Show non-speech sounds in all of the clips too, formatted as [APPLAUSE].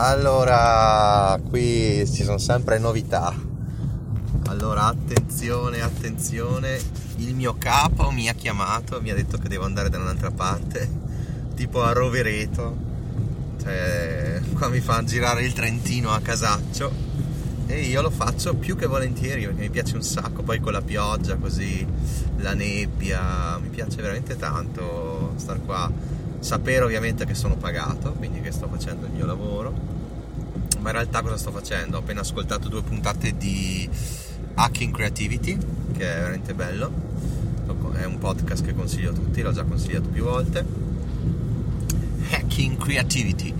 Allora, qui ci sono sempre novità. Allora, attenzione, attenzione. Il mio capo mi ha chiamato, mi ha detto che devo andare da un'altra parte, [LAUGHS] tipo a Rovereto. Cioè, qua mi fa girare il Trentino a casaccio e io lo faccio più che volentieri perché mi piace un sacco. Poi con la pioggia, così, la nebbia, mi piace veramente tanto star qua sapere ovviamente che sono pagato, quindi che sto facendo il mio lavoro. Ma in realtà cosa sto facendo? Ho appena ascoltato due puntate di Hacking Creativity, che è veramente bello. È un podcast che consiglio a tutti, l'ho già consigliato più volte. Hacking Creativity.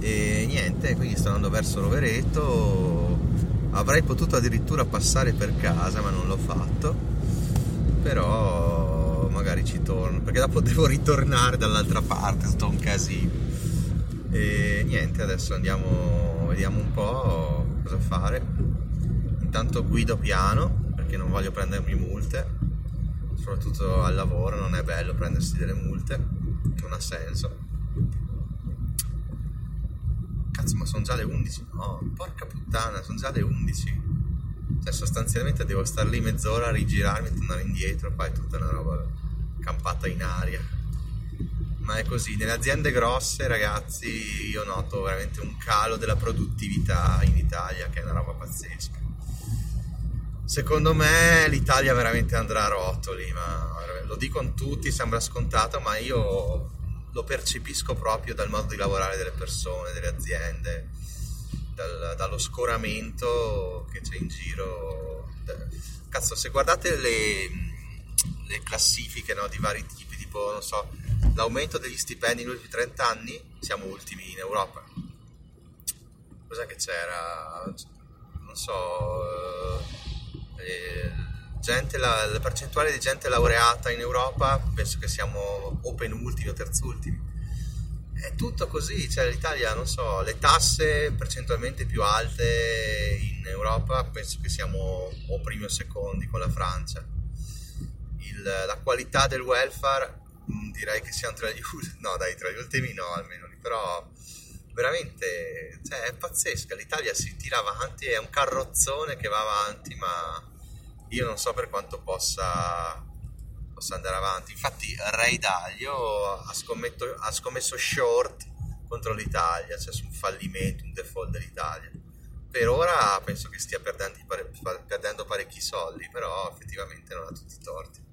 E niente, quindi sto andando verso Rovereto. Avrei potuto addirittura passare per casa, ma non l'ho fatto. Però magari ci torno, perché dopo [LAUGHS] devo ritornare dall'altra parte, sto un casino. E niente, adesso andiamo, vediamo un po' cosa fare. Intanto guido piano, perché non voglio prendermi multe, soprattutto al lavoro non è bello prendersi delle multe, non ha senso. Cazzo, ma sono già le 11? No, porca puttana, sono già le 11 cioè sostanzialmente devo stare lì mezz'ora, rigirarmi, tornare indietro, poi tutta una roba campata in aria. Ma è così, nelle aziende grosse ragazzi io noto veramente un calo della produttività in Italia che è una roba pazzesca. Secondo me l'Italia veramente andrà a rotoli, ma lo dicono tutti, sembra scontato, ma io lo percepisco proprio dal modo di lavorare delle persone, delle aziende, dal, dallo scoramento che c'è in giro. Cazzo, se guardate le, le classifiche no, di vari tipi, tipo, non so, l'aumento degli stipendi negli ultimi 30 anni, siamo ultimi in Europa. Cos'è che c'era? Non so, eh, gente, la, la, percentuale di gente laureata in Europa, penso che siamo o penultimi o terzultimi. È tutto così, cioè l'Italia, non so, le tasse percentualmente più alte in Europa, penso che siamo o primi o secondi con la Francia il, la qualità del welfare direi che siamo tra gli [LAUGHS] ultimi, no dai, tra gli ultimi no almeno, però veramente cioè, è pazzesca, l'Italia si tira avanti, è un carrozzone che va avanti, ma io non so per quanto possa, possa andare avanti. Infatti Ray Dalio ha, ha scommesso short contro l'Italia, cioè su un fallimento, un default dell'Italia. Per ora penso che stia perdendo, perdendo parecchi soldi, però effettivamente non ha tutti i torti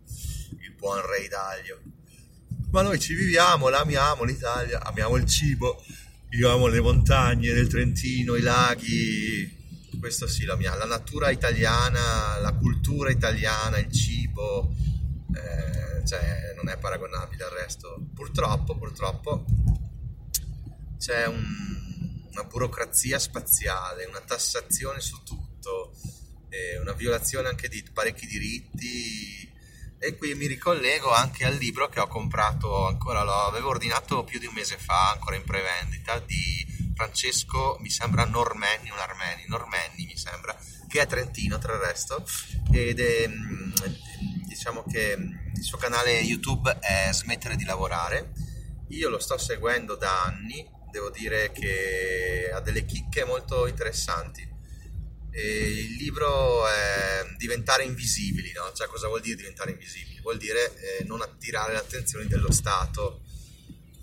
il buon Re Dalio. Ma noi ci viviamo, l'amiamo l'Italia, amiamo il cibo, viviamo le montagne del Trentino, i laghi, questo sì, la, mia, la natura italiana, la cultura italiana, il cibo, eh, cioè non è paragonabile al resto. Purtroppo, purtroppo c'è un, una burocrazia spaziale, una tassazione su tutto, eh, una violazione anche di parecchi diritti e qui mi ricollego anche al libro che ho comprato ancora, lo avevo ordinato più di un mese fa, ancora in prevendita, di Francesco, mi sembra Normenni, un Armeni, Normenni mi sembra, che è trentino tra il resto, ed è, mm, diciamo che il suo canale YouTube è Smettere di lavorare. Io lo sto seguendo da anni, devo dire che ha delle chicche molto interessanti e il libro è diventare invisibili, no? Cioè, cosa vuol dire diventare invisibili? Vuol dire eh, non attirare l'attenzione dello Stato,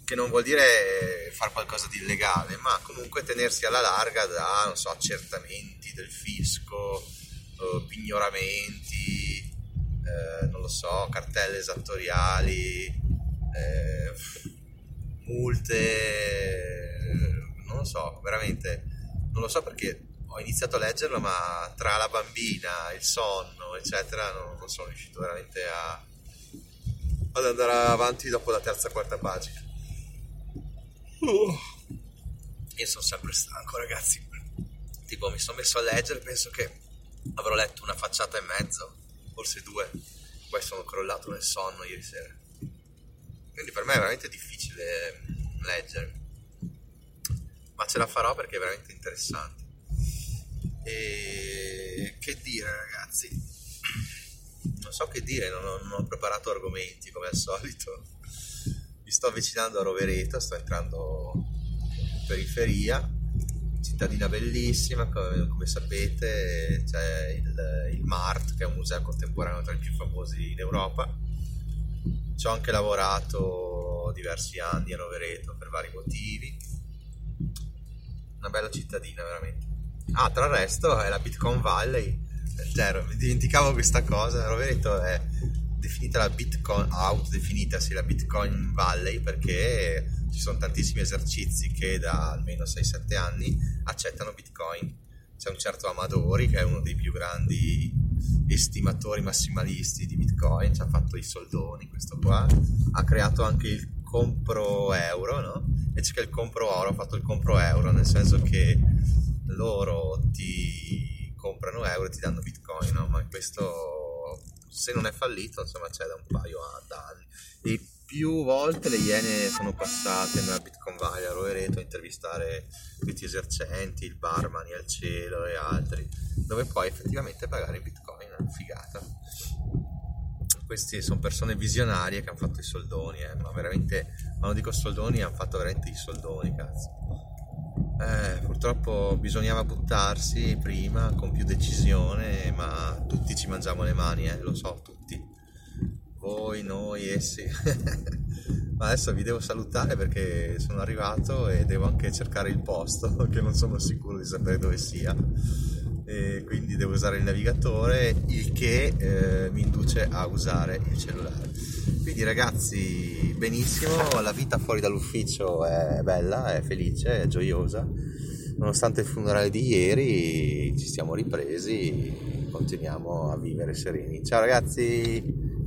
che non vuol dire fare qualcosa di illegale, ma comunque tenersi alla larga da, so, accertamenti del fisco, eh, pignoramenti, eh, non lo so, cartelle esattoriali, eh, multe, eh, non lo so, veramente, non lo so perché ho iniziato a leggerlo, ma tra la bambina, il sonno, eccetera, non, non sono riuscito veramente a, ad andare avanti dopo la terza quarta pagina. Uh. Io sono sempre stanco, ragazzi. tipo mi sono messo a leggere penso che avrò letto una facciata e mezzo forse due poi sono crollato nel sonno ieri sera quindi per me è veramente difficile leggere ma ce la farò perché è veramente interessante e che dire ragazzi non so che dire non ho, non ho preparato argomenti come al solito mi sto avvicinando a Rovereto sto entrando in periferia cittadina bellissima, come, come sapete c'è il, il, MART che è un museo contemporaneo tra i più famosi in Europa. Ci ho anche lavorato diversi anni a Rovereto per vari motivi. Una bella cittadina veramente. Ah, tra il resto è la Bitcoin Valley. Cioè, mi dimenticavo questa cosa. Rovereto è definita la Bitcoin, autodefinita sì, la Bitcoin Valley perché ci sono tantissimi esercizi che da almeno 6-7 anni accettano Bitcoin. C'è un certo Amadori che è uno dei più grandi estimatori massimalisti di Bitcoin, ci ha fatto i soldoni questo qua, ha creato anche il compro euro, no? E c'è che il compro oro ha fatto il compro euro, nel senso che loro ti comprano euro e ti danno Bitcoin, no? Ma questo se non è fallito, insomma, c'è da un paio d'anni. E più volte le Iene sono passate nella Bitcoin Valley a Rovereto a intervistare questi esercenti, il barman al cielo e altri, dove poi effettivamente pagare in Bitcoin figata. Questi sono persone visionarie che hanno fatto i soldoni, eh, ma veramente, quando dico soldoni, hanno fatto veramente i soldoni, cazzo. Eh, purtroppo bisognava buttarsi prima con più decisione, ma tutti ci mangiamo le mani, eh, lo so, tutti voi, noi, essi. [LAUGHS] Ma adesso vi devo salutare perché sono arrivato e devo anche cercare il posto [LAUGHS] che non sono sicuro di sapere dove sia. E quindi devo usare il navigatore, il che eh, mi induce a usare il cellulare. Quindi ragazzi, benissimo, la vita fuori dall'ufficio è bella, è felice, è gioiosa. Nonostante il funerale di ieri ci siamo ripresi, continuiamo a vivere sereni. Ciao ragazzi!